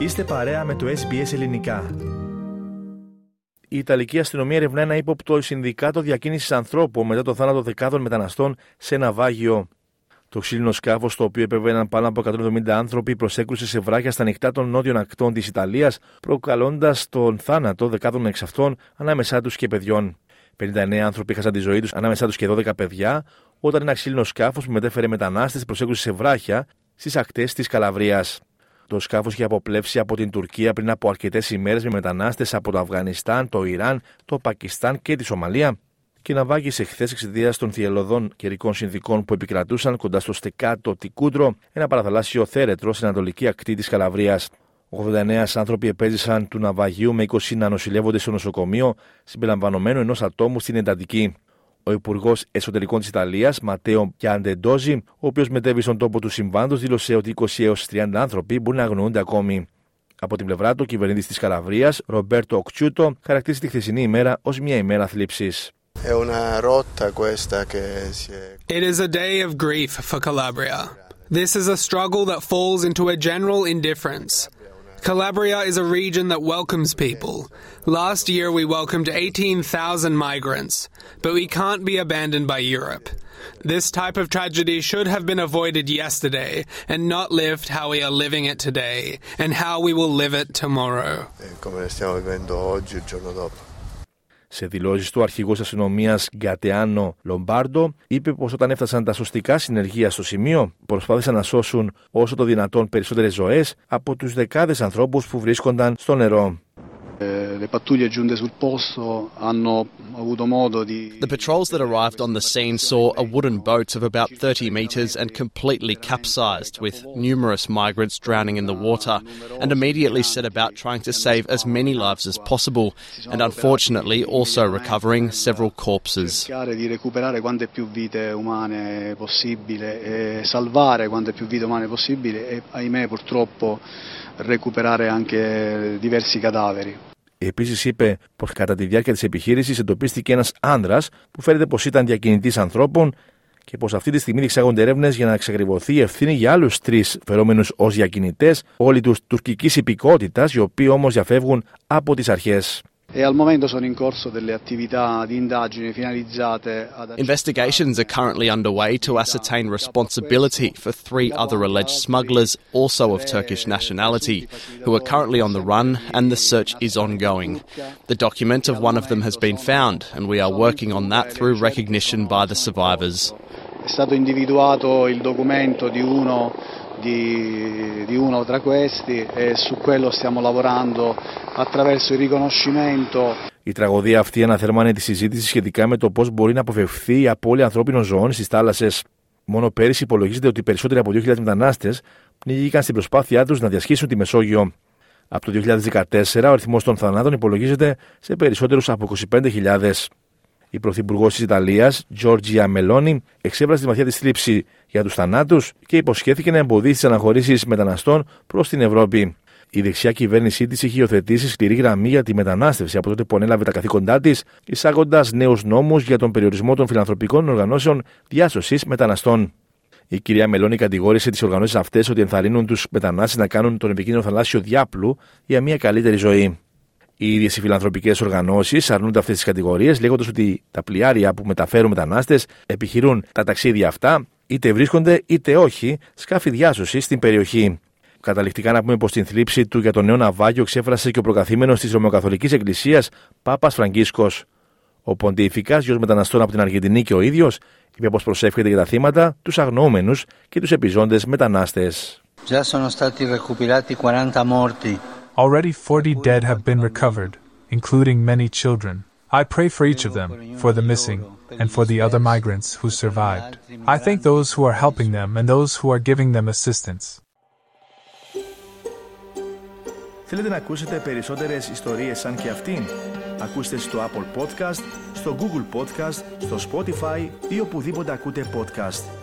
Είστε παρέα με το SBS Ελληνικά. Η Ιταλική αστυνομία ερευνά ένα ύποπτο συνδικάτο διακίνησης ανθρώπων μετά το θάνατο δεκάδων μεταναστών σε ένα βάγιο. Το ξύλινο σκάφος, το οποίο επέβαιναν πάνω από 170 άνθρωποι, προσέκρουσε σε βράχια στα νυχτά των νότιων ακτών της Ιταλίας, προκαλώντας τον θάνατο δεκάδων εξ αυτών ανάμεσά τους και παιδιών. 59 άνθρωποι είχαν τη ζωή τους, ανάμεσά τους και 12 παιδιά, όταν ένα ξύλινο σκάφος που μετέφερε μετανάστες προσέκρουσε σε βράχια στις ακτές της Καλαβρίας. Το σκάφος είχε αποπλέψει από την Τουρκία πριν από αρκετές ημέρες με μετανάστες από το Αφγανιστάν, το Ιράν, το Πακιστάν και τη Σομαλία και να βάγισε χθες εξαιτίας των θυελωδών καιρικών συνδικών που επικρατούσαν κοντά στο στεκάτο Τικούντρο, ένα παραθαλάσσιο θέρετρο στην ανατολική ακτή της Καλαβρίας. 89 άνθρωποι επέζησαν του ναυαγίου με 20 να νοσηλεύονται στο νοσοκομείο, συμπεριλαμβανομένου ενός ατόμου στην εντατική. Ο Υπουργός Εσωτερικών της Ιταλίας, Ματέο Πιαντεντόζη, ο οποίος μετέβη στον τόπο του συμβάντος, δήλωσε ότι 20 έως 30 άνθρωποι μπορεί να αγνοούνται ακόμη. Από την πλευρά του, ο κυβερνήτης της Καλαβρίας, Ρομπέρτο Οκτσούτο, χαρακτήρισε τη χθεσινή ημέρα ως μια ημέρα θλίψης. It is a day of grief for Calabria. This is a struggle that falls into a general indifference. Calabria is a region that welcomes people. Last year we welcomed 18,000 migrants, but we can't be abandoned by Europe. This type of tragedy should have been avoided yesterday and not lived how we are living it today and how we will live it tomorrow. Σε δηλώσεις του, αρχηγό αστυνομίας Γκατεάνο Λομπάρντο είπε πως όταν έφτασαν τα σωστικά συνεργεία στο σημείο, προσπάθησαν να σώσουν όσο το δυνατόν περισσότερες ζωές από τους δεκάδες ανθρώπους που βρίσκονταν στο νερό. Le pattuglie giunte sul posto hanno avuto modo di... The patrols that arrived on the scene saw a wooden boat of about 30 metres and completely capsized, with numerous migrants drowning in the water, and immediately set about trying to save as many lives as possible, and unfortunately also recovering several corpses. di recuperare quante più vite umane possibile e salvare quante più vite umane possibile e ahimè purtroppo recuperare anche diversi cadaveri. Επίσης είπε πως κατά τη διάρκεια της επιχείρησης εντοπίστηκε ένας άνδρας που φαίνεται πως ήταν διακινητής ανθρώπων και πως αυτή τη στιγμή διεξάγονται έρευνες για να εξακριβωθεί η ευθύνη για άλλους τρεις φερόμενους ως διακινητές, όλοι τους τουρκικής υπηκότητας, οι οποίοι όμως διαφεύγουν από τις αρχές. E al momento sono in corso delle attività di indagine finalizzate ad Investigations are currently underway to ascertain responsibility for three other alleged smugglers, also of Turkish nationality, who are currently on the run and the search is ongoing. The document of one of them has been found and we are working on that through recognition by the survivors. È stato individuato il documento di uno di, di uno tra questi e su quello stiamo lavorando attraverso il riconoscimento Η τραγωδία αυτή αναθερμάνει τη συζήτησης σχετικά με το πώς μπορεί να αποφευθεί η απώλεια ανθρώπινων ζώων στις θάλασσες. Μόνο πέρυσι υπολογίζεται ότι περισσότεροι από 2.000 μετανάστες πνίγηκαν στην προσπάθειά τους να διασχίσουν τη Μεσόγειο. Από το 2014 ο αριθμός των θανάτων υπολογίζεται σε περισσότερους από 25.000. Η Πρωθυπουργός της Ιταλίας, Τζόρτζια Μελώνη, εξέφρασε τη βαθιά της θλίψη για τους θανάτους και υποσχέθηκε να εμποδίσει τις αναχωρήσεις μεταναστών προς την Ευρώπη. Η δεξιά κυβέρνησή της είχε υιοθετήσει σκληρή γραμμή για τη μετανάστευση από τότε που ανέλαβε τα καθήκοντά της, εισάγοντας νέους νόμους για τον περιορισμό των φιλανθρωπικών οργανώσεων διάσωσης μεταναστών. Η κυρία Μελώνη κατηγόρησε τις οργανώσεις αυτές ότι ενθαρρύνουν τους μετανάστες να κάνουν τον επικίνδυνο θαλάσσιο διάπλου για μια καλύτερη ζωή. Οι ίδιες οι φιλανθρωπικές οργανώσεις αρνούνται αυτές τις κατηγορίες, λέγοντας ότι τα πλοιάρια που μεταφέρουν μετανάστες επιχειρούν τα ταξίδια αυτά, είτε βρίσκονται είτε όχι, σκάφη διάσωση στην περιοχή. Καταληκτικά να πούμε πως την θλίψη του για το νέο ναυάγιο ξέφρασε και ο προκαθήμενος της Ρωμαιοκαθολικής Εκκλησίας, Πάπας Φραγκίσκος. Ο Ποντίφικα, γιος μεταναστών από την Αργεντινή και ο ίδιος, είπε πως προσεύχεται για τα θύματα, τους αγνοούμενους και τους επιζώντες μετανάστες. Already 40 dead have been recovered, including many children. I pray for each of them, for the missing, and for the other migrants who survived. I thank those who are helping them and those who are giving them assistance. Θέλετε να ακούσετε περισσότερες ιστορίες σαν και αυτήν? Ακούστε στο Apple Podcast, στο Google Podcast, στο Spotify ή οπουδήποτε ακούτε podcast.